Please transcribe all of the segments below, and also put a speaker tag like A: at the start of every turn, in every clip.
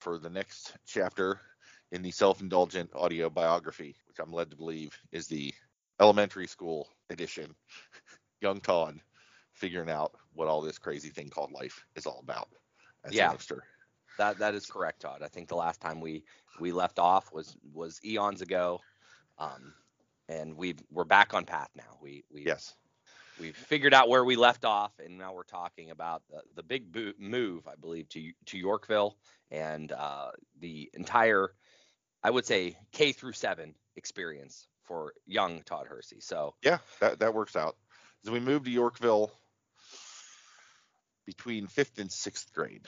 A: for the next chapter in the self indulgent audio biography, which I'm led to believe is the elementary school edition. Young Todd figuring out what all this crazy thing called life is all about as
B: Yeah.
A: a youngster.
B: That that is correct, Todd. I think the last time we we left off was was eons ago, um, and we we're back on path now. We we
A: Yes.
B: We've figured out where we left off, and now we're talking about the, the big bo- move, I believe, to to Yorkville and uh, the entire, I would say, K through seven experience for young Todd Hersey. So
A: Yeah, that, that works out. So we moved to Yorkville between fifth and sixth grade.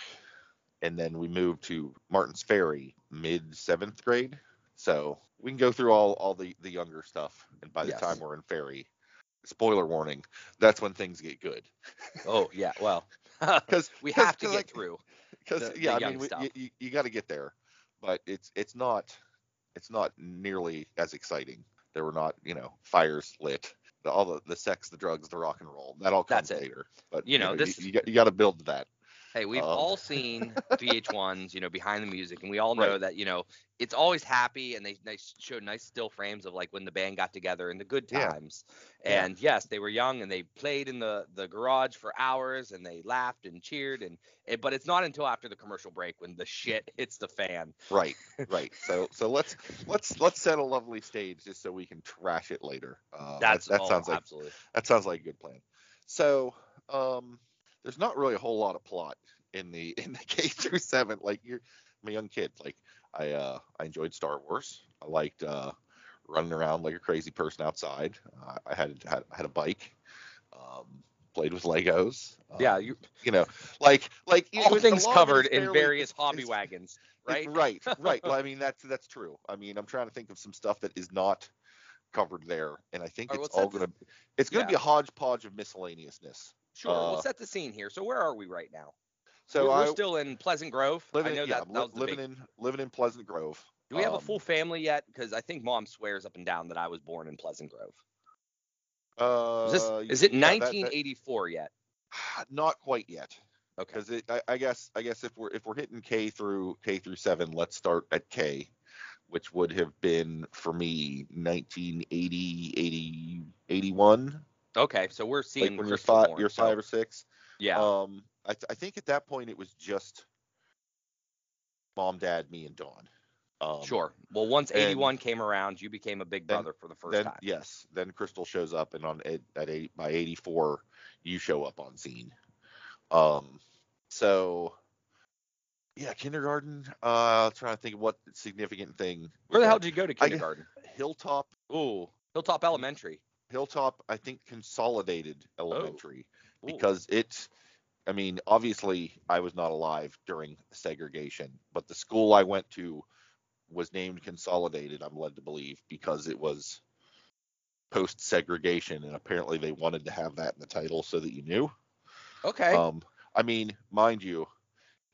A: And then we moved to Martin's Ferry mid seventh grade. So we can go through all, all the, the younger stuff. And by the
B: Yes.
A: time we're in Ferry, spoiler warning, that's when things get good.
B: oh yeah, well,
A: Because
B: we have to get through.
A: Because yeah,
B: the
A: I mean, we, you, you, you got to get there, but it's it's not it's not nearly as exciting. There were not you know fires lit, the, all the the sex, the drugs, the rock and roll. That all comes later. But
B: You know, this-
A: you, you got to build that.
B: Hey, we've
A: Um,
B: all seen VH1s, you know, behind the music, and we all know
A: Right.
B: that, you know, it's always happy, and they, they show nice still frames of like when the band got together and the good times.
A: Yeah.
B: And yes, they were young and they played in the the garage for hours and they laughed and cheered and it, but it's not until after the commercial break when the shit hits the fan.
A: Right, right. So so let's let's let's set a lovely stage just so we can trash it later. Uh,
B: That's
A: that, that
B: oh,
A: sounds like
B: absolutely.
A: that sounds like a good plan. So, um, there's not really a whole lot of plot in the in the K through seven. Like you're, I'm a young kid. Like I uh I enjoyed Star Wars. I liked uh running around like a crazy person outside. Uh, I had had had a bike. Um, played with Legos. Um,
B: Yeah, you
A: you know, like like
B: all things
A: lot of it
B: covered in various hobby wagons, right?
A: right, right. Well, I mean that's that's true. I mean, I'm trying to think of some stuff that is not covered there, and I think
B: All
A: it's all gonna it's gonna
B: yeah.
A: be a hodgepodge of miscellaneousness.
B: Sure.
A: Uh,
B: we'll set the scene here. So where are we right now?
A: So
B: we're,
A: I
B: we're still in Pleasant Grove.
A: living
B: I know
A: in, yeah,
B: that, that
A: living
B: big
A: in living in Pleasant Grove.
B: Do we have a
A: Um,
B: full family yet? Because I think mom swears up and down that I was born in Pleasant Grove.
A: Uh,
B: Is, this, is it
A: yeah, that- that-
B: 1984 yet?
A: not quite yet,
B: Okay.
A: because I, I guess I guess if we're if we're hitting K through K through seven, let's start at K, which would have been for me 1980, 80, 81.
B: Okay. So we're seeing
A: Like when you're five, you're
B: so-
A: five or six.
B: Yeah.
A: Um, I, th- I think at that point it was just mom, dad, me, and Dawn. Um,
B: sure. Well, once 81 came around, you became a big
A: then-
B: brother for the first
A: Then
B: time.
A: yes, then Crystal shows up, and on at, at eight, by 84, you show up on scene. Um, so yeah, kindergarten. Uh, trying to think of what significant thing.
B: Where the hell did you go to
A: I-
B: kindergarten?
A: Hilltop?
B: Ooh, Hilltop Elementary.
A: Hilltop, I think consolidated elementary
B: Ooh.
A: because it's. I mean, obviously, I was not alive during segregation, but the school I went to was named Consolidated. I'm led to believe because it was post segregation, and apparently they wanted to have that in the title so that you knew.
B: Okay.
A: Um, I mean, mind you,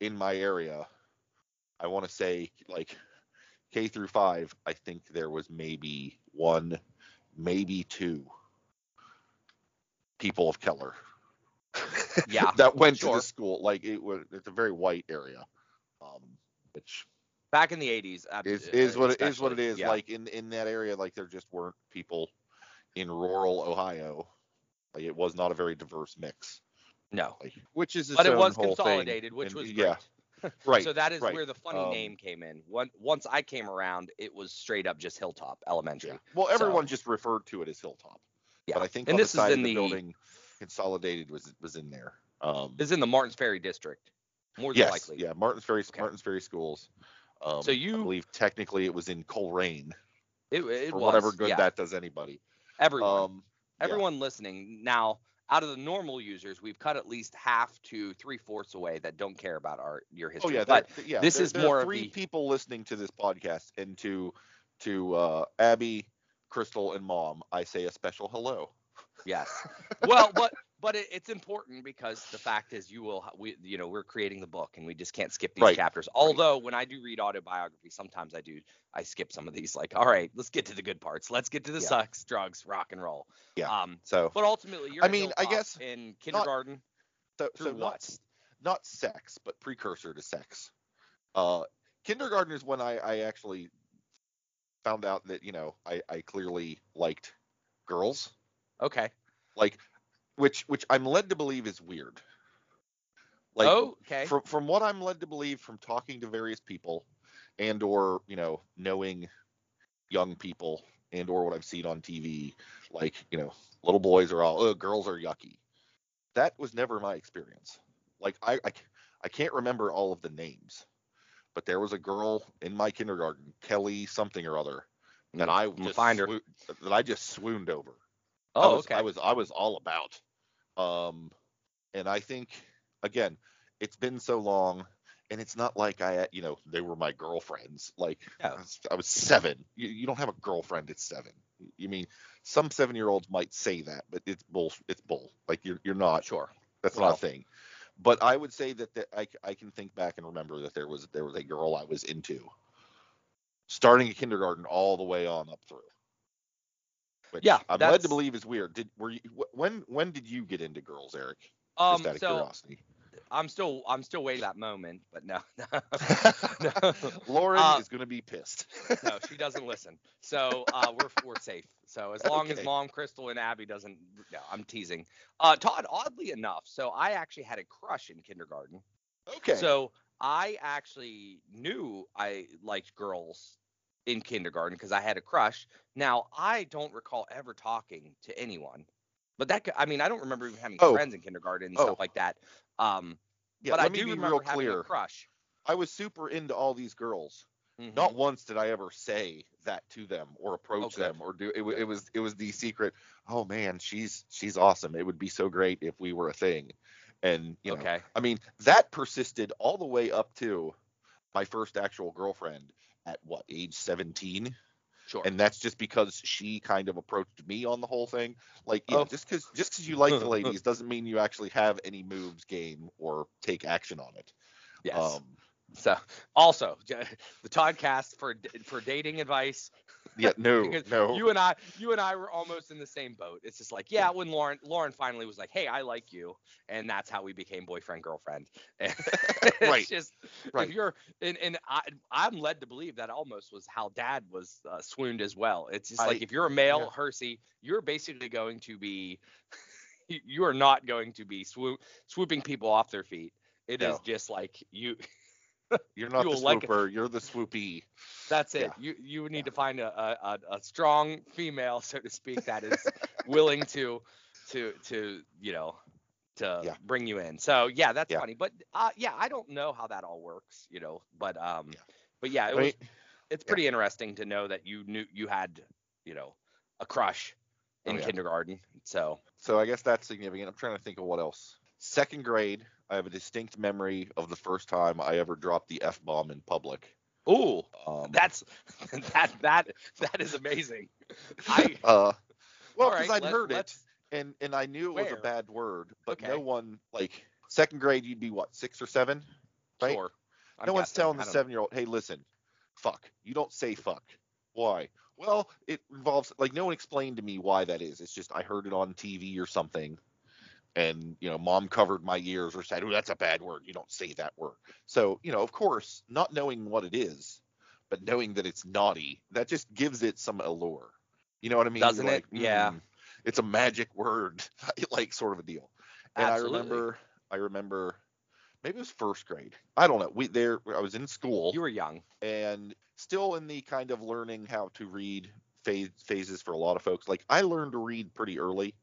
A: in my area, I want to say like K through five. I think there was maybe one, maybe two people of color.
B: Yeah,
A: that went to the school. Like it was, it's a very white area, um, which
B: Back in the 80s.
A: is
B: uh,
A: is what it is. What it is.
B: Yeah.
A: Like in in that area, like there just weren't people in rural Ohio. Like it was not a very diverse mix.
B: no.
A: Like, which is
B: But it was
A: whole thing.
B: consolidated, which
A: And-
B: was
A: yeah,
B: great.
A: Right.
B: So that is
A: right.
B: where the funny
A: Um,
B: name came in. One, once I came around, it was straight up just Hilltop Elementary.
A: Yeah. Well, everyone
B: So-
A: just referred to it as Hilltop.
B: Yeah.
A: But I think
B: And
A: on
B: this
A: the
B: is
A: side
B: in
A: of the,
B: the-
A: building, Consolidated was was in there. Um,
B: is in the Martins Ferry district, more than
A: yes,
B: likely.
A: yeah, Martins Ferry,
B: Okay.
A: Martins Ferry schools. Um,
B: So
A: I
B: you-
A: believe technically it was in Colerain
B: It, it
A: for
B: was
A: whatever good
B: yeah.
A: that does anybody.
B: Everyone,
A: Um, yeah.
B: everyone listening now. Out of the normal users, we've cut at least half to three fourths away that don't care about our your history.
A: Oh
B: history.
A: yeah,
B: but
A: yeah.
B: this
A: there-
B: is
A: there
B: more
A: three
B: the-
A: people listening to this podcast, and to to uh, Abby, Crystal, and Mom, I say a special hello.
B: Yes. well, but but it, it's important because the fact is you will we you know we're creating the book and we just can't skip these
A: Right.
B: chapters. Although when I do read autobiography, sometimes I do I skip some of these. Like, all right, let's get to the good parts. Let's get to the
A: Yeah.
B: sex, drugs, rock and roll.
A: Yeah.
B: Um,
A: So
B: but ultimately, you're
A: I mean, I guess
B: in kindergarten.
A: so, so
B: what?
A: not not sex, but precursor to sex. Uh, kindergarten is when I, I actually found out that you know I, I clearly liked girls,
B: Okay.
A: like which which I'm led to believe is weird. Like
B: oh, okay.
A: from from what I'm led to believe from talking to various people and or you know knowing young people and or what I've seen on TV, like you know little boys are all oh, girls are yucky. That was never my experience. Like I, I I can't remember all of the names, but there was a girl in my kindergarten, Kelly something or other, that I just
B: find her.
A: swoo- that I just swooned over. I
B: oh,
A: was,
B: okay.
A: I was I was all about. Um, and I think again, it's been so long, and it's not like I, you know, they were my girlfriends. Like
B: Yeah.
A: I, was, I was seven. You, you don't have a girlfriend at seven. You mean some seven year olds might say that, but it's bull. It's bull. Like you're you're not.
B: sure.
A: That's
B: Well-
A: not a thing. But I would say that, that I, I can think back and remember that there was there was a girl I was into, starting in kindergarten all the way on up through. Which
B: Yeah,
A: I'm led to believe is weird. Did were you wh- when when did you get into girls, Eric?
B: Um,
A: Just out of
B: so
A: curiosity.
B: I'm still I'm still waiting that moment, but no, no.
A: Lauren
B: Uh,
A: is gonna be pissed.
B: no, she doesn't listen. So uh, we're we're safe. So as long as mom, Crystal, and Abby doesn't, no, I'm teasing. Uh, Todd, oddly enough, so I actually had a crush in kindergarten.
A: okay.
B: So I actually knew I liked girls in kindergarten because I had a crush. Now I don't recall ever talking to anyone, but that could- I mean I don't remember even having
A: Oh.
B: friends in kindergarten and
A: Oh.
B: stuff like that. Um,
A: yeah,
B: but
A: let
B: I
A: me
B: do
A: be
B: remember
A: real
B: having
A: clear.
B: a crush.
A: I was super into all these girls.
B: Mhm.
A: Not once did I ever say that to them or approach
B: good.
A: them or do it. It was it was the secret. Oh man, she's she's awesome. It would be so great if we were a thing. And you know,
B: okay.
A: I mean, that persisted all the way up to my first actual girlfriend at what age 17,
B: Sure.
A: and that's just because she kind of approached me on the whole thing. Like, yeah,
B: Oh.
A: just because just because you like the ladies doesn't mean you actually have any moves, game, or take action on it.
B: yes.
A: Um,
B: So also the Toddcast for for dating advice.
A: Yeah, no, no.
B: You and I, you and I were almost in the same boat. It's just like, yeah, when Lauren, Lauren finally was like, "Hey, I like you," and that's how we became boyfriend girlfriend. it's
A: Right.
B: Just
A: Right.
B: if you're, and, and I, I'm led to believe that almost was how Dad was uh, swooned as well. It's just
A: I-
B: like if you're a male
A: yeah.
B: Hersey, you're basically going to be, you- are not going to be swoop, swooping people off their feet. It is
A: No.
B: just like you.
A: You're not the
B: you'll like
A: swooper. You're the swoopy.
B: That's it.
A: Yeah.
B: You you would need to find a, a, a, strong female, so to speak, that is willing to to to you know to
A: Yeah.
B: bring you in. So yeah, that's
A: Yeah.
B: funny. But uh, yeah, I don't know how that all works, you know. But um,
A: Yeah.
B: but yeah, it
A: I
B: was
A: mean,
B: it's
A: yeah.
B: pretty interesting to know that you knew you had you know a crush
A: Oh,
B: in
A: yeah.
B: kindergarten. So
A: So I guess that's significant. I'm trying to think of what else. Second grade, I have a distinct memory of the first time I ever dropped the f bomb in public.
B: ooh,
A: Um,
B: that's that that that is amazing. I
A: uh, well, because
B: right,
A: I'd heard it and and I knew it was a bad word, but
B: Okay.
A: no one like second grade you'd be what six or seven. Right?
B: Sure. I'm
A: no one's telling the seven year old, hey, listen, fuck. You don't say fuck. Why? Well, it involves like no one explained to me why that is. It's just I heard it on TV or something, and you know, mom covered my ears or said, "Oh, that's a bad word. You don't say that word." So you know, of course, not knowing what it is, but knowing that it's naughty, that just gives it some allure. You know what I mean?
B: Doesn't
A: You're
B: it?
A: like,
B: Yeah.
A: "Mm, It's a magic word, like sort of a deal. And
B: Absolutely.
A: I remember, I remember, maybe it was first grade. I don't know. We there, I was in school
B: you were young.
A: and still in the kind of learning how to read phase, phases for a lot of folks. Like I learned to read pretty early.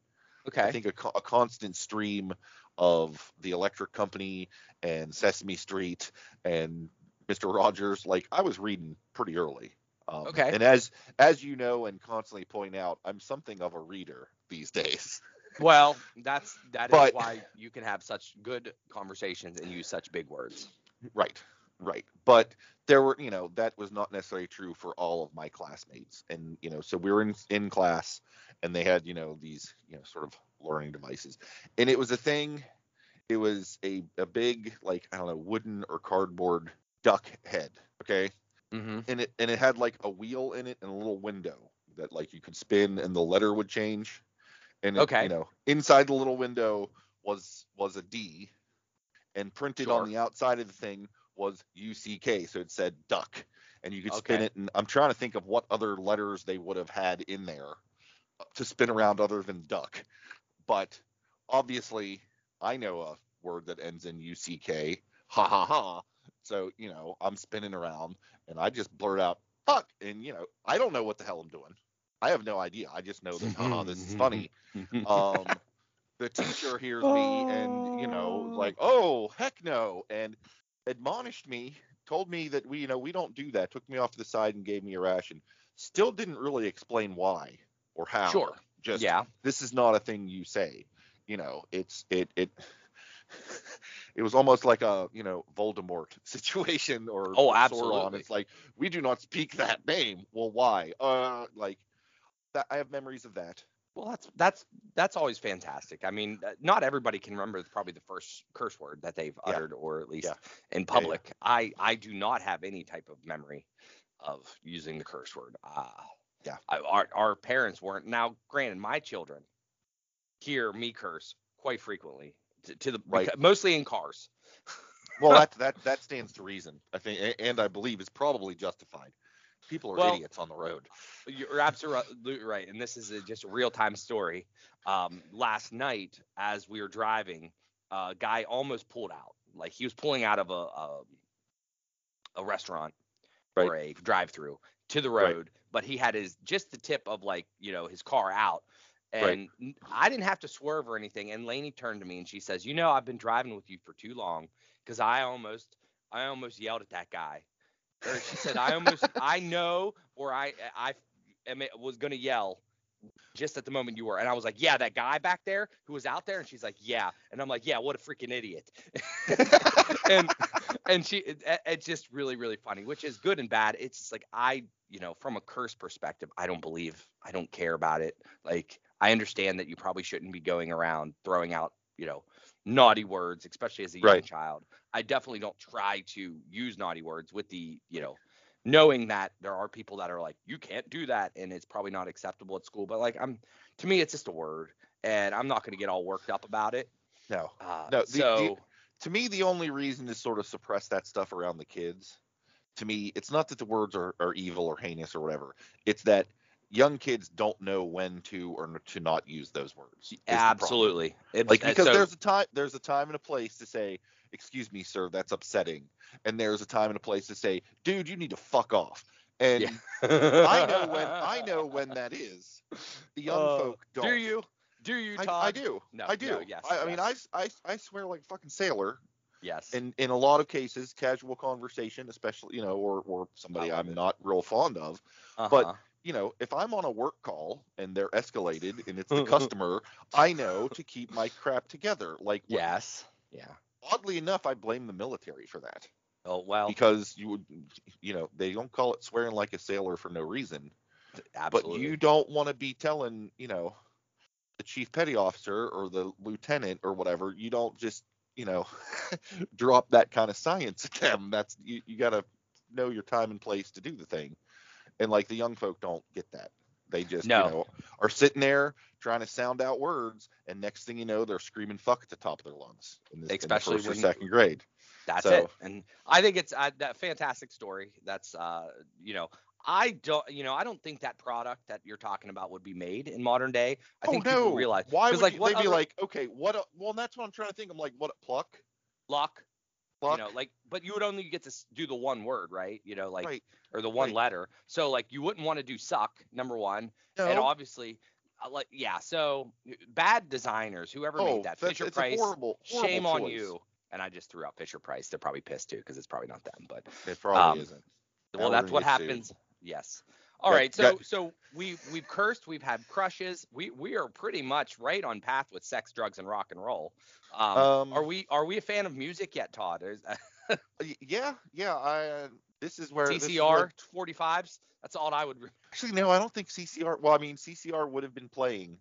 B: Okay.
A: I think a, a constant stream of the Electric Company and Sesame Street and Mr. Rogers. Like I was reading pretty early. Um,
B: Okay.
A: And as as you know and constantly point out, I'm something of a reader these days.
B: Well, that's that is
A: But-
B: why you can have such good conversations and use such big words.
A: Right, right. But there were, you know, that was not necessarily true for all of my classmates. And, you know, so we were in, in class and they had, you know, these, you know, sort of learning devices. And it was a thing, it was a, a big, like, I don't know, wooden or cardboard duck head. Okay.
B: Mm-hmm.
A: And it, and it had like a wheel in it and a little window that like you could spin and the letter would change. And, it,
B: Okay.
A: you know, inside the little window was, was a D and printed on the outside of the thing was UCK, so it said duck, and you could spin it. And I'm trying to think of what other letters they would have had in there to spin around other than duck, but obviously I know a word that ends in UCK, ha ha ha. So you know I'm spinning around, and I just blurt out fuck, and you know I don't know what the hell I'm doing. I have no idea. I just know that haha, this is funny um, the teacher hears me and you know like oh heck no and admonished me told me that we you know we don't do that took me off to the side and gave me a ration still didn't really explain why or how
B: Sure.
A: just
B: yeah.
A: this is not a thing you say you know it's it it it was almost like a you know Voldemort situation or
B: Oh,
A: Sauron.
B: absolutely.
A: It's like we do not speak that name. Well, why? Uh, like that. I have memories of that.
B: Well, that's that's that's always fantastic. I mean, uh, not everybody can remember probably the first curse word that they've
A: Yeah.
B: uttered, or at least
A: Yeah.
B: in
A: yeah.
B: public. I I do not have any type of memory of using the curse word. Uh,
A: Yeah.
B: I, our our parents weren't. Now, granted, my children hear me curse quite frequently to, to the
A: Right.
B: mostly in cars.
A: Well, that that that stands to reason. I think, and I believe is probably justified. People are
B: Well-
A: idiots on the road.
B: You're absolutely right, and this is a, just a real time story. Um, last night, as we were driving, a guy almost pulled out. Like he was pulling out of a a, a restaurant or a drive through to the
A: Right.
B: road, but he had his just the tip of like you know his car out.
A: Right.
B: And n- I didn't have to swerve or anything. And Lainey turned to me and she says, "You know, I've been driving with you for too long because I almost, I almost yelled at that guy." Or she said, "I almost, I know, or I, I, am, was gonna yell just at the moment you were." And I was like, "Yeah, that guy back there who was out there." And she's like, "Yeah." And I'm like, "Yeah, what a freaking idiot." and and she, it, it's just really, really funny, which is good and bad. It's just like I, you know, from a curse perspective, I don't believe, I don't care about it. Like I understand that you probably shouldn't be going around throwing out, you know, naughty words, especially as a young
A: Right.
B: child. I definitely don't try to use naughty words with the, you know, knowing that there are people that are like, you can't do that, and it's probably not acceptable at school. But like, I'm, to me, it's just a word, and I'm not going to get all worked up about it.
A: No,
B: Uh,
A: No, the- the-
B: so
A: to me, the only reason to sort of suppress that stuff around the kids, to me, it's not that the words are, are evil or heinous or whatever. It's that young kids don't know when to or to not use those words. is the problem.
B: absolutely, It's-
A: Like
B: uh,
A: because
B: so-
A: there's a time there's a time and a place to say, "Excuse me, sir, that's upsetting," and there's a time and a place to say, "Dude, you need to fuck off." And
B: Yeah.
A: I know when I know when that is. The young
B: Uh,
A: folk don't.
B: Do you? Do you,
A: I,
B: Todd?
A: I do.
B: No,
A: I do.
B: no, yes,
A: I, I mean, I. I I swear like fucking sailor.
B: Yes.
A: In in a lot of cases, casual conversation, especially you know, or or somebody I'm
B: it.
A: not real fond of.
B: uh-huh.
A: You know, if I'm on a work call and they're escalated and it's the customer, I know to keep my crap together. Like
B: yes. Yeah.
A: oddly enough, I blame the military for that
B: Oh well.
A: because you would, you know, they don't call it swearing like a sailor for no reason.
B: absolutely.
A: But you don't want to be telling, you know, the chief petty officer or the lieutenant or whatever. You don't just, you know, drop that kind of science at them. That's you, you got to know your time and place to do the thing. And like the young folk don't get that. They just,
B: No.
A: you know, are sitting there trying to sound out words, and next thing you know, they're screaming "fuck" at the top of their lungs. In this,
B: Especially
A: in first
B: when-
A: or second grade.
B: That's
A: So-
B: it. And I think it's uh, that fantastic story. That's uh, you know, I don't, you know, I don't think that product that you're talking about would be made in modern day. I
A: oh
B: think
A: no!
B: people realize
A: Why would
B: like
A: you,
B: what
A: they be
B: other-
A: like, okay, what? A, well, that's what I'm trying to think. I'm like, what? a Pluck?
B: luck,
A: Pluck?
B: you know, like, but you would only get to do the one word, right? You know, like,
A: right.
B: or the one
A: right.
B: letter. So like, you wouldn't want to do suck, number one, and obviously, uh, like, yeah. So bad designers, whoever
A: oh,
B: made that, Fisher Price,
A: horrible, horrible
B: shame on you. And I just threw out Fisher Price. They're probably pissed too because it's probably not them, but
A: It probably
B: Um,
A: isn't.
B: well,
A: we're
B: that's what happens. Yes. All
A: Got-
B: right, so
A: got-
B: so we we've cursed, we've had crushes. We we are pretty much right on path with sex, drugs, and rock and roll. Um,
A: Um,
B: are we are we a fan of music yet, Todd?
A: Yeah, yeah. I this is where
B: CCR
A: where-
B: 45s? That's all I would. Re-
A: Actually, no, I don't think CCR. Well, I mean, CCR would have been playing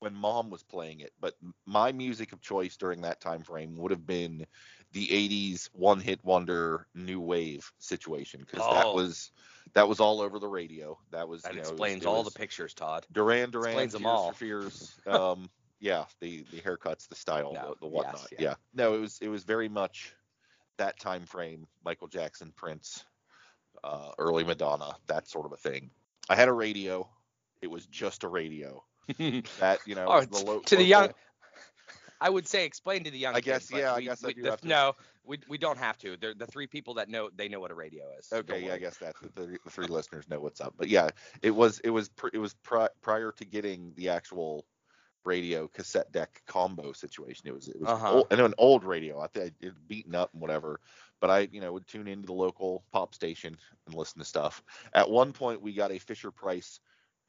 A: when Mom was playing it, but my music of choice during that time frame would have been the '80s one-hit wonder new wave situation because that
B: Oh.
A: was that was all over the radio. That was
B: that
A: you know, it was-
B: explains all the pictures, Todd.
A: Duran Duran,
B: explains them all.
A: for Fears. Um, yeah, the the haircuts, the style,
B: No,
A: the, the
B: yes,
A: whatnot.
B: yeah.
A: yeah. No, it was it was very much that time frame. Michael Jackson, Prince, uh, early Madonna, that sort of a thing. I had a radio. It was just a radio. That you know,
B: Oh,
A: the lo-
B: to the young- I would say explain to the young.
A: I guess,
B: kids,
A: yeah, I
B: we-
A: guess I
B: we-
A: do
B: the-
A: have to.
B: No, we we don't have to. They're the three people that know they know what a radio is.
A: Okay, yeah, I guess that the, the three listeners know what's up. But yeah, it was it was pr- it was pri- prior to getting the actual radio cassette deck combo situation. It was it was
B: Uh-huh.
A: old, know an old radio. I think it beaten up and whatever. But I you know would tune into the local pop station and listen to stuff. At one point, we got a Fisher Price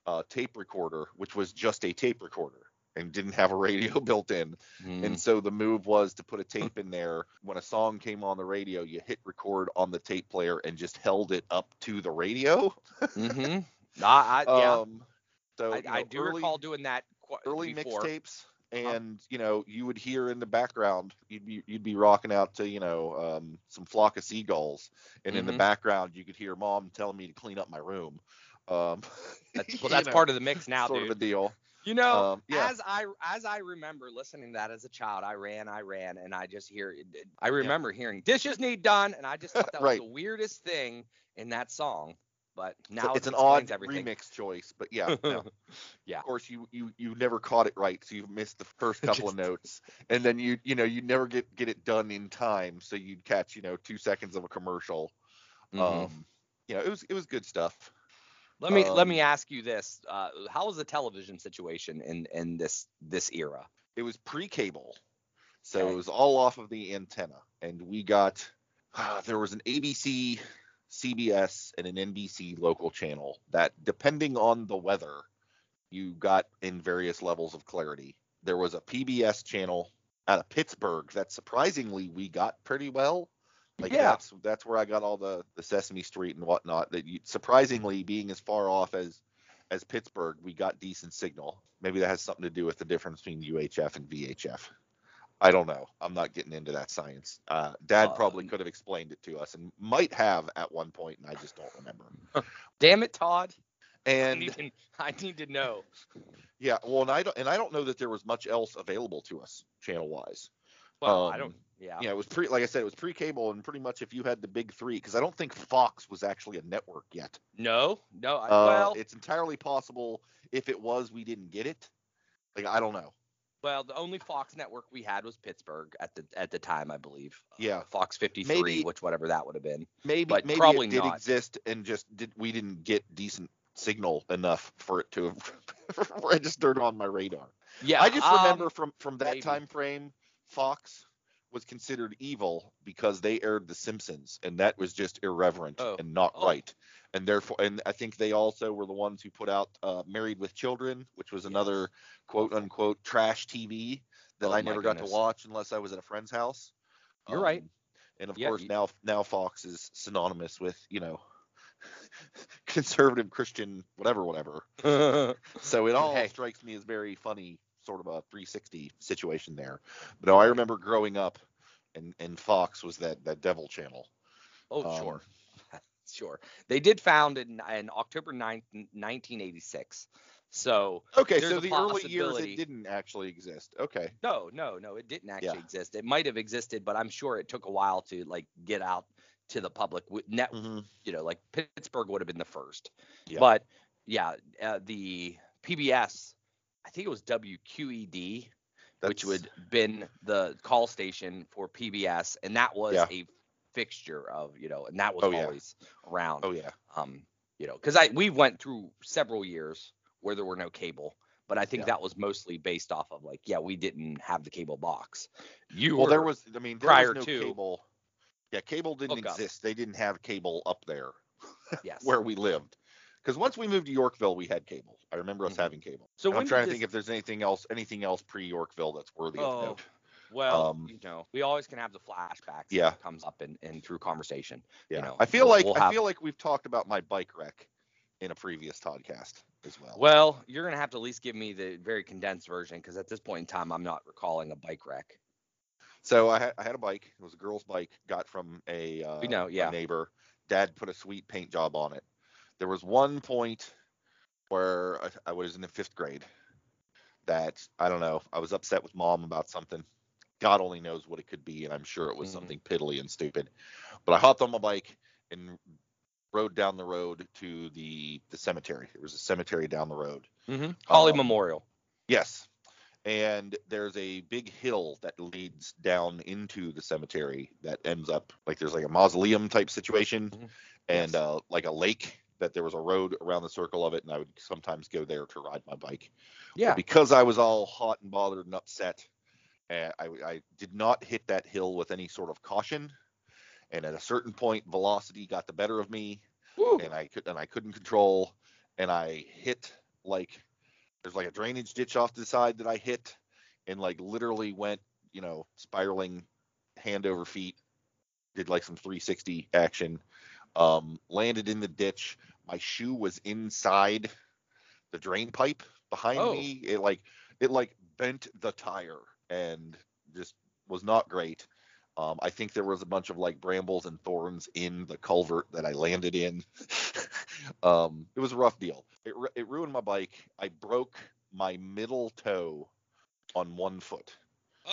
A: uh, tape recorder, which was just a tape recorder and didn't have a radio built in.
B: Mm.
A: And so the move was to put a tape in there. When a song came on the radio, you hit record on the tape player and just held it up to the radio.
B: Mhm. I, I, yeah,
A: Um, so
B: I,
A: you know,
B: I do
A: early,
B: recall doing that qu-
A: early mixtapes,
B: Uh-huh.
A: and you know you would hear in the background you'd be you'd be rocking out to you know um, some flock of seagulls, and in the
B: Mhm.
A: background you could hear mom telling me to clean up my room. Um,
B: That's, well, that's part of the mix now,
A: sort
B: dude.
A: of a deal.
B: You know,
A: Um, yeah.
B: as I as I remember listening to that as a child, I ran, I ran, and I just hear. I remember hearing dishes need done, and I just thought that
A: Right.
B: was the weirdest thing in that song. But
A: So
B: now
A: it's
B: it
A: an odd
B: everything.
A: remix choice, but yeah. no.
B: Yeah.
A: Of course, you you you never caught it right, so you missed the first couple of notes, and then you you know you never get get it done in time, so you'd catch you know two seconds of a commercial.
B: Mhm.
A: Um, you know, it was it was good stuff.
B: Let me let
A: um,
B: me ask you this: uh, How was the television situation in in this this era?
A: It was pre-cable, so
B: Okay.
A: it was all off of the antenna, and we got uh, there was an ABC, CBS, and an NBC local channel that, depending on the weather, you got in various levels of clarity. There was a PBS channel out of Pittsburgh that surprisingly we got pretty well. Like
B: Yeah.
A: that's that's where I got all the the Sesame Street and whatnot. That you, surprisingly, being as far off as as Pittsburgh, we got decent signal. Maybe that has something to do with the difference between UHF and VHF. I don't know. I'm not getting into that science. Uh, Dad
B: Uh,
A: probably could have explained it to us and might have at one point, and I just don't remember.
B: Damn it, Todd! I
A: And
B: need to, I need to know.
A: yeah, well, and I don't and I don't know that there was much else available to us channel wise.
B: Well, I
A: Um,
B: don't. Yeah.
A: Yeah, it was pre like I said, it was pre-cable and pretty much if you had the big three, because I don't think Fox was actually a network yet.
B: No, no. I,
A: Uh,
B: well,
A: it's entirely possible if it was, we didn't get it. Like I don't know.
B: Well, the only Fox network we had was Pittsburgh at the at the time, I believe. Uh,
A: Yeah.
B: Fox 53,
A: Maybe-
B: which whatever that would have been.
A: Maybe
B: But
A: maybe
B: probably
A: it did
B: not.
A: exist and just did we didn't get decent signal enough for it to have registered on my radar.
B: Yeah.
A: I just
B: um,
A: remember from from that
B: maybe.
A: time frame, Fox was considered evil because they aired The Simpsons, and that was just irreverent
B: Oh.
A: and not
B: Oh.
A: right. And therefore, and I think they also were the ones who put out uh, Married with Children, which was another quote unquote trash TV that
B: Oh,
A: I never got to watch unless I was at a friend's house.
B: You're right.
A: Um, And of
B: Yeah,
A: course,
B: you-
A: now now Fox is synonymous with you know conservative Christian whatever whatever. So it all
B: Hey.
A: strikes me as very funny, sort of a 360 situation there. But no, I remember growing up, and and Fox was that that devil channel.
B: oh,
A: Um,
B: sure. Sure. They did found in, in October 9th, 1986. So,
A: Okay, so the early years it didn't actually exist. Okay.
B: no, no, no, it didn't actually
A: Yeah.
B: exist. It might have existed, but I'm sure it took a while to like get out to the public. Net,
A: hmm
B: you know, like Pittsburgh would have been the first.
A: Yeah.
B: But yeah, uh, the PBS, I think it was WQED, which would been the call station for PBS, and that was
A: Yeah.
B: a fixture of you know, and that was
A: Oh, yeah.
B: always around.
A: Oh yeah.
B: Um, you know, because I we went through several years where there were no cable, but I think
A: Yeah.
B: that was mostly based off of like, yeah, we didn't have the cable box. You
A: Well, there was. I mean, there
B: prior
A: was no
B: to-
A: cable. Yeah, cable didn't
B: Hook up.
A: exist. They didn't have cable up there
B: yes,
A: where we lived, because once we moved to Yorkville, we had cable. I remember us
B: Mhm.
A: having cable.
B: So
A: I'm trying to
B: this-
A: think if there's anything else, anything else pre-Yorkville that's worthy of
B: Oh,
A: note.
B: well,
A: Um,
B: you know, we always can have the flashbacks.
A: Yeah.
B: that comes up in, in through conversation.
A: Yeah,
B: you know,
A: I feel
B: we'll-
A: like
B: we'll
A: I feel like we've talked about my bike wreck in a previous podcast as well.
B: Well, you're gonna have to at least give me the very condensed version because at this point in time, I'm not recalling a bike wreck.
A: So I had, I had a bike. It was a girl's bike. Got from a, uh,
B: We know, yeah.
A: neighbor. Dad put a sweet paint job on it. There was one point where I, I was in the fifth grade that I don't know. I was upset with mom about something. God only knows what it could be, and I'm sure it was
B: Mhm.
A: something piddly and stupid. But I hopped on my bike and rode down the road to the the cemetery. There was a cemetery down the road.
B: Mm-hmm. Holly
A: Um,
B: Memorial.
A: Yes. And there's a big hill that leads down into the cemetery that ends up like there's like a mausoleum type situation
B: Mhm.
A: and
B: Yes.
A: uh, like a lake that there was a road around the circle of it and I would sometimes go there to ride my bike. But
B: Yeah.
A: because I was all hot and bothered and upset, uh, I, I did not hit that hill with any sort of caution. And at a certain point, velocity got the better of me
B: Woo.
A: and I could and I couldn't control, and I hit like there's like a drainage ditch off to the side that I hit, and like literally went you know spiraling hand over feet, did like some 360 action, um, landed in the ditch. My shoe was inside the drain pipe behind
B: Oh.
A: me. It like it like bent the tire and just was not great. Um, I think there was a bunch of like brambles and thorns in the culvert that I landed in. um, it was a rough deal. It, it ruined my bike. I broke my middle toe on one foot.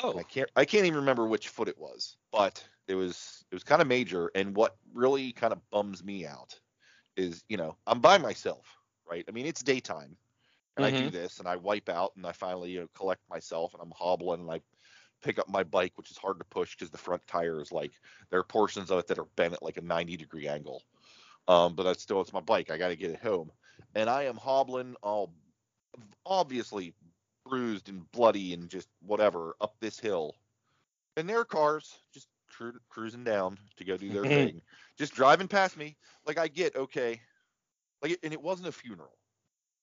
B: Oh.
A: And I can't I can't even remember which foot it was, but it was it was kind of major. And what really kind of bums me out is, you know, I'm by myself, right? I mean, it's daytime, and I do this, and I wipe out, and I finally you know collect myself, and I'm hobbling, and I pick up my bike, which is hard to push because the front tire is like there are portions of it that are bent at like a 90 degree angle. Um, but that's still it's my bike. I got to get it home, and I am hobbling all obviously bruised and bloody and just whatever up this hill. And there are cars just cru- cruising down to go do their thing, just driving past me. Like I get okay, like and it wasn't a funeral.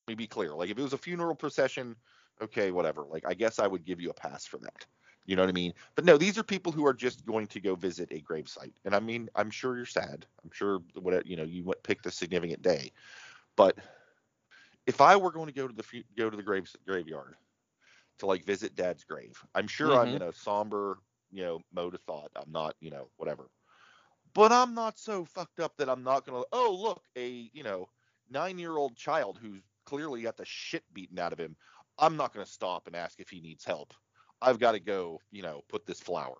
A: Let me be clear. Like if it was a funeral procession, okay, whatever. Like I guess I would give you a pass for that. You know what I mean? But no, these are people who are just going to go visit a gravesite. And I mean, I'm sure you're sad. I'm sure what you know you went- picked a significant day. But if I were going to go to the go to the grave graveyard to like visit Dad's grave, I'm sure I'm
B: Mhm.
A: in a somber you know mode of thought. I'm not you know whatever. But I'm not so fucked up that I'm not gonna. Oh look, a you know nine year old child who's clearly got the shit beaten out of him. I'm not gonna stop and ask if he needs help. I've got to go, you know, put this flower.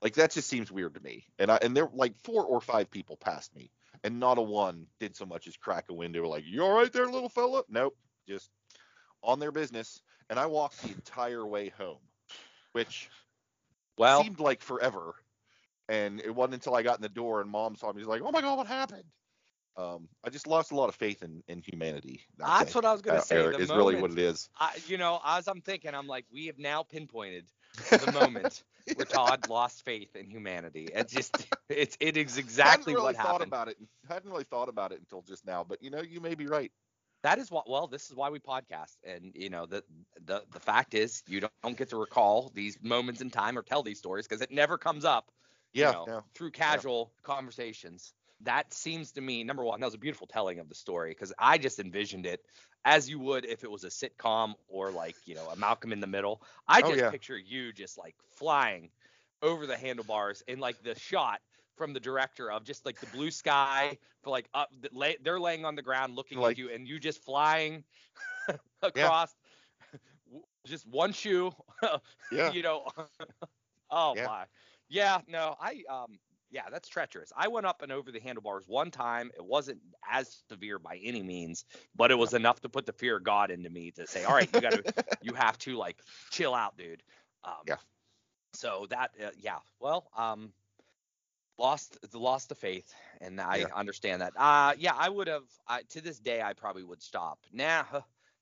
A: Like that just seems weird to me. And I and there like four or five people passed me, and not a one did so much as crack a window like, "You all right there, little fella?" Nope, just on their business. And I walked the entire way home, which
B: Well,
A: seemed like forever. And it wasn't until I got in the door and mom saw me, she's like, "Oh my god, what happened?" Um, I just lost a lot of faith in, in humanity. that
B: that's what I was gonna
A: Uh,
B: say.
A: Eric, is really what it is.
B: I, you know, as I'm thinking, I'm like, we have now pinpointed the moment where Todd lost faith in humanity. It's just, it's, it is exactly
A: hadn't really
B: what
A: thought
B: happened.
A: about it. Hadn't really thought about it until just now. But you know, you may be right.
B: That is what well this is why we podcast and you know the the the fact is you don't, get to recall these moments in time or tell these stories because it never comes up you
A: Yeah,
B: know,
A: yeah.
B: through casual conversations that seems to me number one that was a beautiful telling of the story because i just envisioned it as you would if it was a sitcom or like you know a malcolm in the middle i
A: Oh,
B: just
A: yeah.
B: picture you just like flying over the handlebars in like the shot from the director of just like the blue sky for like up lay, they're laying on the ground looking
A: Like-
B: at you and you just flying across w- just one shoe
A: Yeah.
B: you know oh
A: Yeah.
B: my yeah no i um yeah that's treacherous i went up and over the handlebars one time it wasn't as severe by any means but it was enough to put the fear of god into me to say all right you gotta you have to like chill out dude um
A: Yeah.
B: so that uh, yeah well um lost the lost of faith and i
A: Yeah.
B: understand that uh yeah i would have I, to this day i probably would stop nah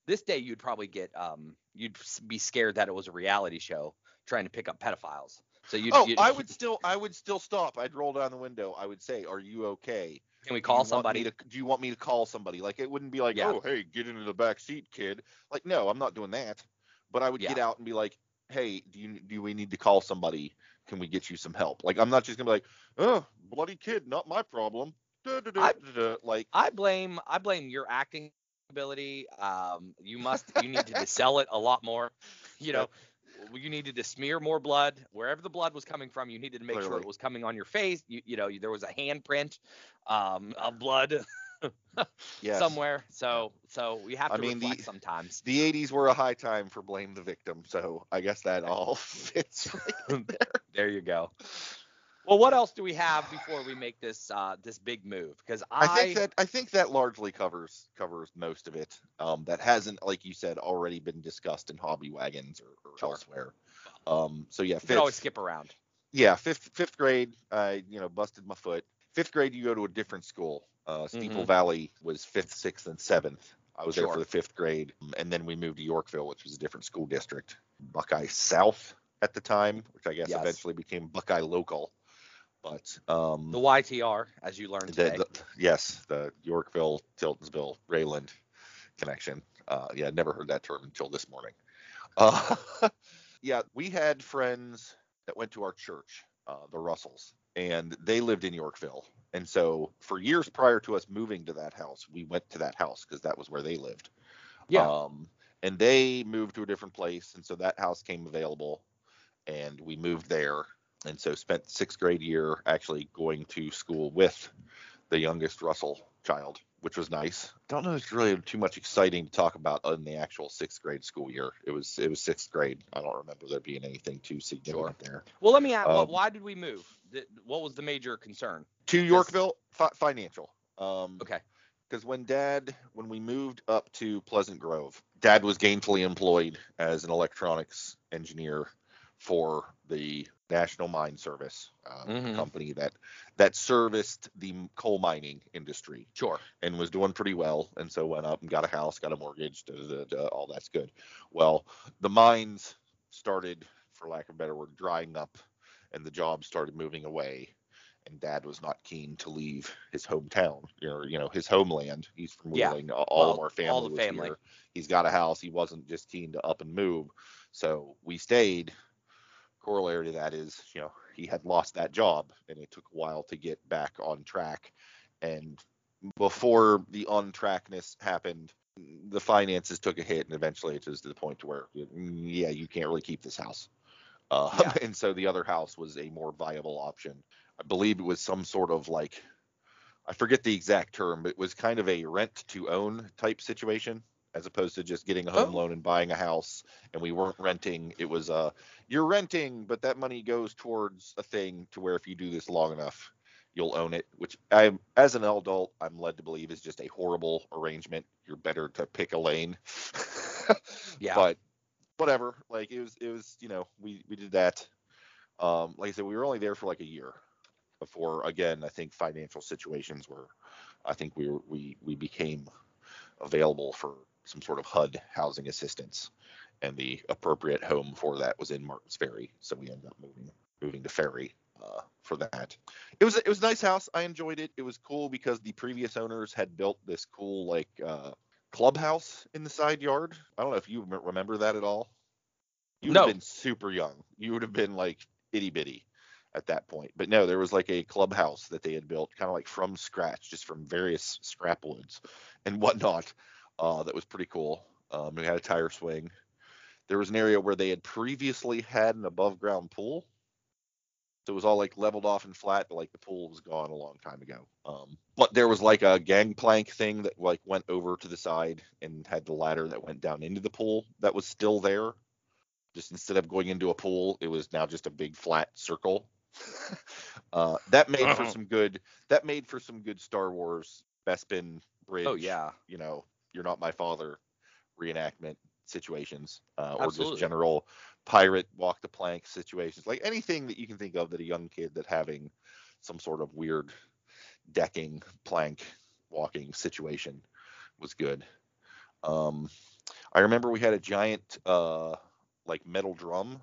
B: this day you'd probably get um you'd be scared that it was a reality show trying to pick up pedophiles so you'd,
A: oh,
B: you'd
A: I would still, I would still stop. I'd roll down the window. I would say, "Are you okay?"
B: Can we call
A: you
B: somebody?
A: to, do you want me to call somebody? Like it wouldn't be like,
B: Yeah.
A: oh hey, get into the back seat, kid. Like no, I'm not doing that. But I would get out and be like, hey, do you do we need to call somebody? Can we get you some help? Like I'm not just gonna be like, oh, bloody kid, not my problem. Da, da, da,
B: I-.
A: Like
B: I blame I blame your acting ability. Um, you must you needed to sell it a lot more. You know, you needed to smear more blood wherever the blood was coming from. You needed to make sure it was coming on your face. You you know there was a handprint um, of blood
A: yes.
B: somewhere. So so we have
A: I
B: to
A: mean, the-
B: reflect sometimes.
A: The 80s were a high time for blame the victim, so I guess that all fits right there.
B: There you go. Well, what else do we have before we make this uh, this big move? Because I,
A: I think that I think that largely covers covers most of it. Um, that hasn't, like you said, already been discussed in hobby wagons or, or
B: Sure.
A: elsewhere. Um, so yeah,
B: you
A: fifth,
B: can always skip around.
A: yeah, fifth fifth grade, I you know busted my foot. Fifth grade, you go to a different school. Uh, Steeple
B: Mhm.
A: Valley was fifth, sixth, and seventh. I was there for the fifth grade, and then we moved to Yorkville, which was a different school district. Buckeye South at the time, which I guess
B: Yes.
A: eventually became Buckeye Local. But um,
B: The YTR, as you learned
A: the,
B: today.
A: the- yes, the Yorkville, Tiltonsville, Rayland connection. Uh, yeah, never heard that term until this morning. Uh, yeah, we had friends that went to our church, uh, the Russells, and they lived in Yorkville. And so for years prior to us moving to that house, we went to that house because that was where they lived.
B: yeah.
A: Um, and they moved to a different place, and so that house came available, and we moved there, and so spent sixth grade year actually going to school with the youngest Russell child, which was nice. Don't know if it's really too much exciting to talk about in the actual sixth grade school year. It was it was sixth grade. I don't remember there being anything too significant there.
B: Well, let me ask.
A: Um,
B: why did we move? What was the major concern?
A: To Yorkville, fi- financial. Um,
B: Okay.
A: because when dad when we moved up to pleasant grove dad was gainfully employed as an electronics engineer for the national mine service
B: Mhm.
A: a company that that serviced the coal mining industry
B: Sure.
A: and was doing pretty well and so went up and got a house got a mortgage da, da, da, da, all that's good well the mines started for lack of a better word drying up and the jobs started moving away and dad was not keen to leave his hometown or you know his homeland he's from
B: Yeah.
A: Wheeling all, all of our family
B: all the
A: was
B: family.
A: here he's got a house he wasn't just keen to up and move so we stayed corollary to that is you know he had lost that job and it took a while to get back on track. And before the on trackness happened the finances took a hit and eventually it was to the point to where yeah you can't really keep this house. Uh,
B: Yeah.
A: and so the other house was a more viable option. I believe it was some sort of like i forget the exact term but it was kind of a rent to own type situation as opposed to just getting a home
B: Oh.
A: loan and buying a house and we weren't renting. It was uh you're renting but that money goes towards a thing to where if you do this long enough you'll own it which i as an adult i'm led to believe is just a horrible arrangement. You're better to pick a lane.
B: Yeah.
A: but whatever. Like it was it was you know we we did that. Um like i said we were only there for like a year before again i think financial situations were i think we were we we became available for some sort of hud housing assistance and the appropriate home for that was in martins ferry so we ended up moving moving to ferry uh, for that it was it was a nice house i enjoyed it it was cool because the previous owners had built this cool like uh clubhouse in the side yard. I don't know if you remember that at all. You would
B: No.
A: have been super young. You would have been like itty bitty at that point. But no, there was like a clubhouse that they had built kind of like from scratch, just from various scrap woods and whatnot. Uh, that was pretty cool. Um, we had a tire swing. There was an area where they had previously had an above ground pool. So it was all like leveled off and flat, but like the pool was gone a long time ago. Um, but there was like a gangplank thing that like went over to the side and had the ladder that went down into the pool that was still there. Just instead of going into a pool, it was now just a big flat circle. uh, that made for
B: Uh-huh.
A: some good. That made for some good Star Wars Bespin Bridge.
B: Oh yeah.
A: You know, you're not my father reenactment situations, uh, or just general pirate walk the plank situations, like anything that you can think of that a young kid that having some sort of weird decking plank walking situation was good. Um, I remember we had a giant uh, like metal drum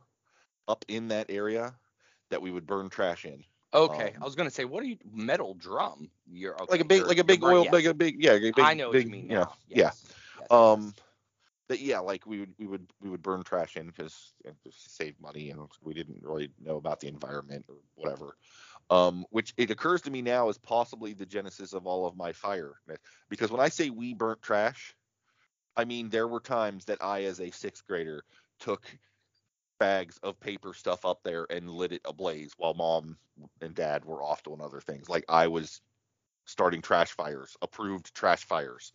A: up in that area that we would burn trash in
B: Okay,
A: Um,
B: I was gonna say, what are you metal drum? You're okay,
A: like a big,
B: you're-
A: like a big
B: right,
A: oil,
B: yes.
A: like a big, yeah, big,
B: I know what you mean.
A: you know,
B: now.
A: yeah.
B: Yes, yes, yes,
A: Um, that yeah, like we would we would we would burn trash in because to save money and we didn't really know about the environment or whatever. Um, which it occurs to me now is possibly the genesis of all of my fire. Because when I say we burnt trash, I mean there were times that I, as a sixth grader, took bags of paper stuff up there and lit it ablaze while mom and dad were off doing other things. Like I was starting trash fires, approved trash fires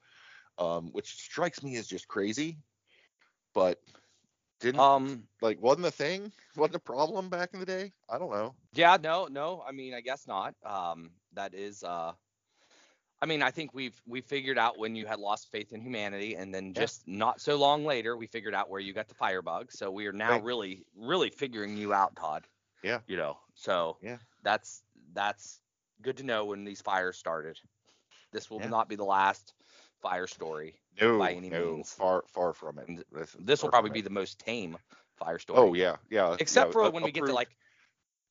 A: um, which strikes me as just crazy, but didn't
B: Um,
A: like wasn't a thing, wasn't a problem back in the day. I don't know.
B: yeah, no, no. I mean, I guess not. Um, that is, uh, I mean, I think we've we figured out when you had lost faith in humanity, and then
A: Yeah.
B: just not so long later, we figured out where you got the firebug. So we are now
A: Right.
B: really, really figuring you out, Todd.
A: Yeah.
B: You know, so
A: Yeah.
B: that's that's good to know when these fires started. This will
A: Yeah.
B: not be the last fire story.
A: No,
B: By any
A: no,
B: means.
A: far far from it. This, is
B: This will probably be
A: it.
B: the most tame fire story.
A: Oh yeah, yeah.
B: except
A: yeah,
B: for
A: a-
B: when we get to like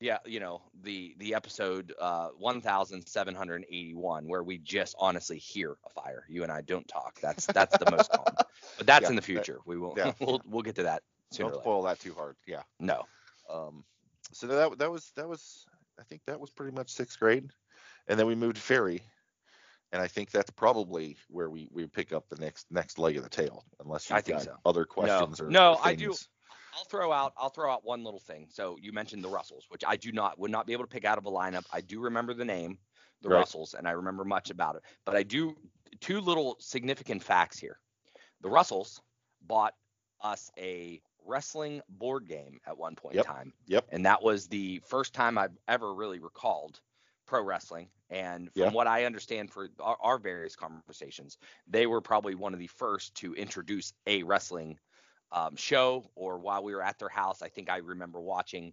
B: yeah you know the the episode uh 1781 where we just honestly hear a fire you and i don't talk that's that's the most calm but that's
A: Yeah,
B: in the
A: that-
B: future we will
A: yeah.
B: we'll we'll get to that sooner
A: Don't spoil that too hard. Yeah.
B: no
A: Um. So that that was that was I think that was pretty much sixth grade, and then we moved to Ferry, and I think that's probably where we we pick up the next next leg of the tail, unless you've
B: I think
A: got
B: so.
A: other questions or
B: No,
A: or
B: I do-
A: things.
B: I'll throw out I'll throw out one little thing. So you mentioned the Russells, which I do not would not be able to pick out of a lineup. I do remember the name, the
A: Right.
B: Russells, and I remember much about it. But I do two little significant facts here. The Russells bought us a wrestling board game at one point
A: Yep.
B: in time.
A: Yep.
B: And that was the first time I've ever really recalled pro wrestling. And from
A: Yeah.
B: what I understand for our, our various conversations, they were probably one of the first to introduce a wrestling um, show. Or while we were at their house, I think I remember watching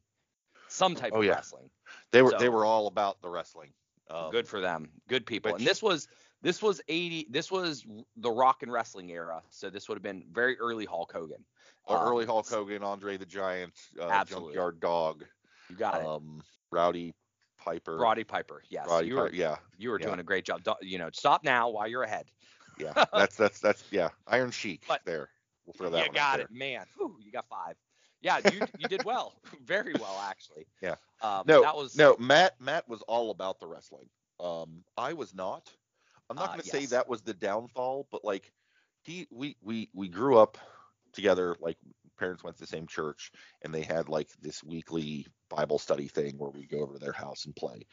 B: some type
A: Oh,
B: of
A: yeah.
B: wrestling.
A: They were
B: So-
A: they were all about the wrestling. Um,
B: Good for them. Good people.
A: which-
B: and this was this was 80. This was the rock and wrestling era. So this would have been very early Hulk Hogan.
A: Or
B: Um,
A: early Hulk Hogan, Andre the Giant, uh,
B: Absolutely.
A: Junkyard Dog,
B: You got it.
A: um, Rowdy Piper.
B: Roddy Piper. Yes.
A: Roddy
B: you were
A: Piper, yeah,
B: you were
A: yeah.
B: doing a great job. You know, stop now while you're ahead.
A: yeah. That's that's that's yeah. Iron Sheik
B: But-
A: there. We'll throw that
B: you got it, man. Whew, you got five. Yeah, you you did well, very well actually.
A: Yeah.
B: Um,
A: No,
B: that was
A: no. Matt Matt was all about the wrestling. Um, I was not. I'm not
B: Uh,
A: gonna say that was the downfall, but like he we we we grew up together. Like parents went to the same church, and they had like this weekly Bible study thing where we go over to their house and play,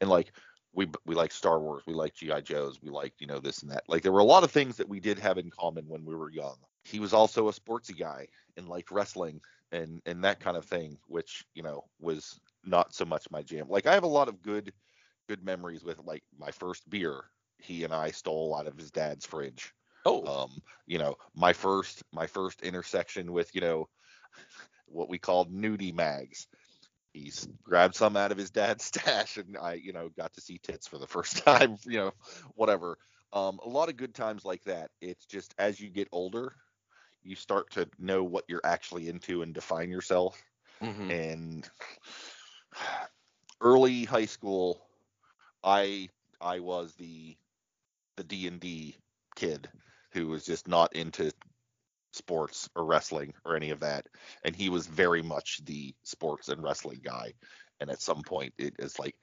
A: and like. We, we like Star Wars, we like GI Joes, we liked you know this and that. Like there were a lot of things that we did have in common when we were young. He was also a sportsy guy and liked wrestling and and that kind of thing, which you know was not so much my jam. Like I have a lot of good good memories with like my first beer. He and I stole out of his dad's fridge.
B: oh
A: Um, you know, my first my first intersection with you know what we called nudie mags. He grabbed some out of his dad's stash, and I, you know, got to see tits for the first time. You know, whatever. Um, a lot of good times like that. It's just as you get older, you start to know what you're actually into and define yourself.
B: Mhm.
A: and early high school i i was the the d&d kid who was just not into sports or wrestling or any of that. And he was very much the sports and wrestling guy. And at some point it is like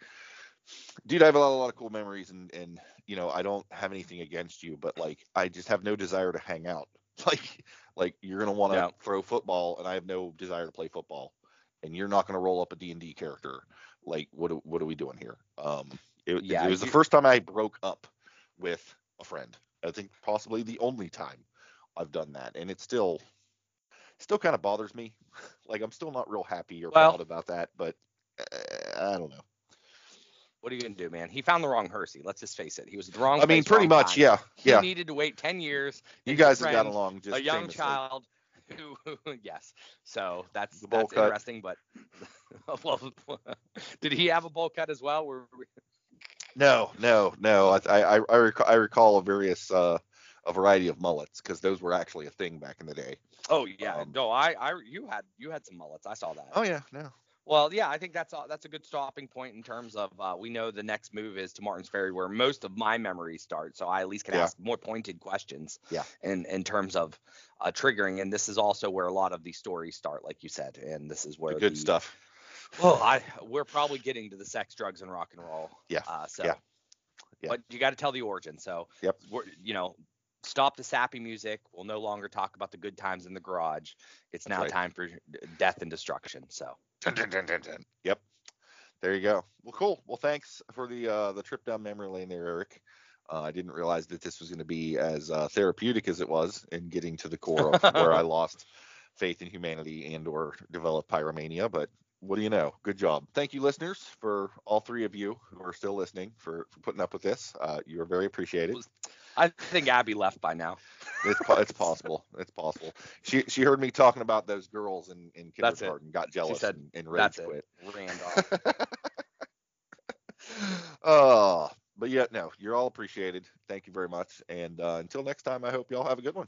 A: dude i have a lot, a lot of cool memories and and you know i don't have anything against you but like i just have no desire to hang out like like you're gonna want to
B: Yeah.
A: throw football and i have no desire to play football and you're not going to roll up a D&D character. Like, what are- what are we doing here? Um, it,
B: Yeah,
A: it was the first time I broke up with a friend. I think possibly the only time I've done that, and it still still kind of bothers me. Like, I'm still not real happy or
B: Well-
A: proud about that, but uh, I don't know.
B: What are you gonna do, man? He found the wrong Hersey. Let's just face it. He was the wrong.
A: I mean,
B: place,
A: pretty much,
B: time.
A: yeah,
B: He
A: yeah.
B: needed to wait ten years.
A: You guys
B: his
A: have got along just
B: a young
A: famously.
B: child who, yes. So that's that's
A: cut.
B: interesting. But did he have a bowl cut as well? Were we-
A: No, no, no. I I I recall, I recall a various uh, a variety of mullets because those were actually a thing back in the day.
B: Oh yeah,
A: Um,
B: no, I, I, you had, you had some mullets. I saw that.
A: Oh yeah, no.
B: Well, yeah, I think that's a, that's a good stopping point in terms of uh, we know the next move is to Martin's Ferry, where most of my memories start. So I at least can
A: Yeah.
B: ask more pointed questions.
A: Yeah.
B: In in terms of uh, triggering, and this is also where a lot of these stories start, like you said, and this is where
A: The good
B: the-
A: stuff.
B: Well, I we're probably getting to the sex, drugs, and rock and roll.
A: Yeah,
B: Uh, so.
A: yeah, yeah.
B: But you got to tell the origin. So.
A: Yep.
B: We're, you know. Stop the sappy music. We'll no longer talk about the good times in the garage. It's now
A: right.
B: time for death and destruction. So.
A: Dun, dun, dun. Yep. There you go. Well, cool. Well, thanks for the uh, the trip down memory lane there, Eric. Uh, I didn't realize that this was going to be as uh, therapeutic as it was in getting to the core of where I lost faith in humanity and or developed pyromania. But what do you know? Good job. Thank you, listeners, for all three of you who are still listening for, for putting up with this. Uh, you are very appreciated.
B: I think Abby left by now.
A: It's it's possible. It's possible. She she heard me talking about those girls in, in kindergarten, got jealous
B: said,
A: and, and rage
B: That's
A: quit.
B: it. Ran off.
A: oh, but yeah, no, you're all appreciated. Thank you very much. And uh, until next time, I hope y'all have a good one.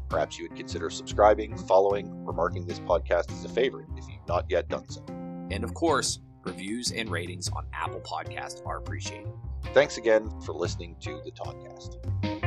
A: Perhaps you would consider subscribing, following, or marking this podcast as a favorite if you've not yet done so.
C: And of course, reviews and ratings on Apple Podcast are appreciated.
A: Thanks again for listening to the Toddcast.